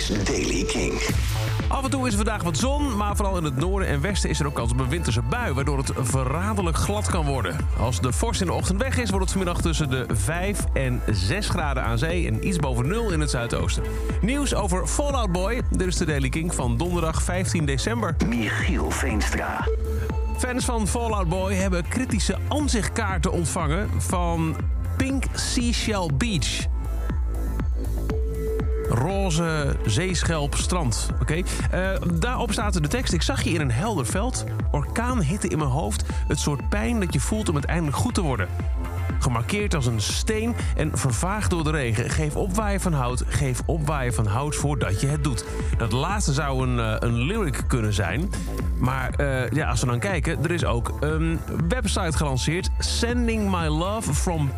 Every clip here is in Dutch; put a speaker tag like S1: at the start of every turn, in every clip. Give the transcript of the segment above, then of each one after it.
S1: is Daily King.
S2: Af en toe is er vandaag wat zon, maar vooral in het noorden en westen is er ook kans op een winterse bui, waardoor het verraderlijk glad kan worden. Als de vorst in de ochtend weg is, wordt het vanmiddag tussen de 5 en 6 graden aan zee en iets boven nul in het zuidoosten. Nieuws over Fallout Boy. Dit is de Daily King van donderdag 15 december.
S1: Michiel Veenstra.
S2: Fans van Fallout Boy hebben kritische aanzichtkaarten ontvangen van Pink Seashell Beach. Roze zeeschelp strand. Oké. Eh, daarop staat de tekst. Ik zag je in een helder veld. Orkaanhitte in mijn hoofd. Het soort pijn dat je voelt om uiteindelijk goed te worden. Gemarkeerd als een steen en vervaagd door de regen. Geef op van houdt. Geef op waar van houdt voordat je het doet. Dat laatste zou een, eh, een lyric kunnen zijn. Maar eh, ja, als we dan kijken, er is ook een website gelanceerd. Sending my love from.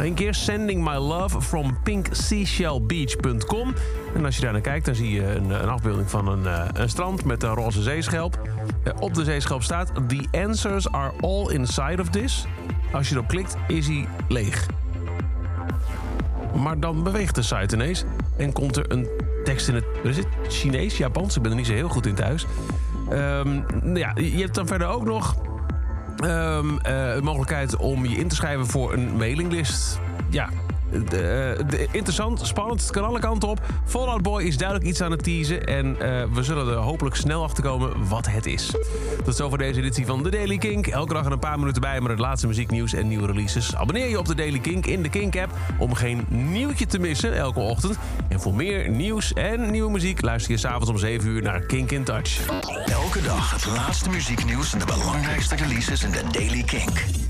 S2: Één keer, sending my love from pinkseashellbeach.com. En als je daar naar kijkt, dan zie je een, een afbeelding van een, eh, een strand met een roze zeeschelp. Eh, Op de zeeschelp staat, the answers are all inside of this. Als je erop klikt, is hij leeg. Maar dan beweegt de site ineens en komt er een tekst in het wat is het, Chinees, Japans. Ik ben er niet zo heel goed in thuis. Ehm, ja, je hebt dan verder ook nog de mogelijkheid om je in te schrijven voor een mailinglist. Ja, de, interessant, spannend, het kan alle kanten op. Fallout Boy is duidelijk iets aan het teasen... en eh, we zullen er hopelijk snel achter komen wat het is. Tot zover deze editie van The Daily Kink. Elke dag een paar minuten bij met het laatste muzieknieuws en nieuwe releases. Abonneer je op The Daily Kink in de Kink-app... om geen nieuwtje te missen elke ochtend. En voor meer nieuws en nieuwe muziek... luister je s'avonds om 7 uur naar Kink in Touch.
S1: Elke dag het laatste muzieknieuws en de belangrijkste releases in de Daily King.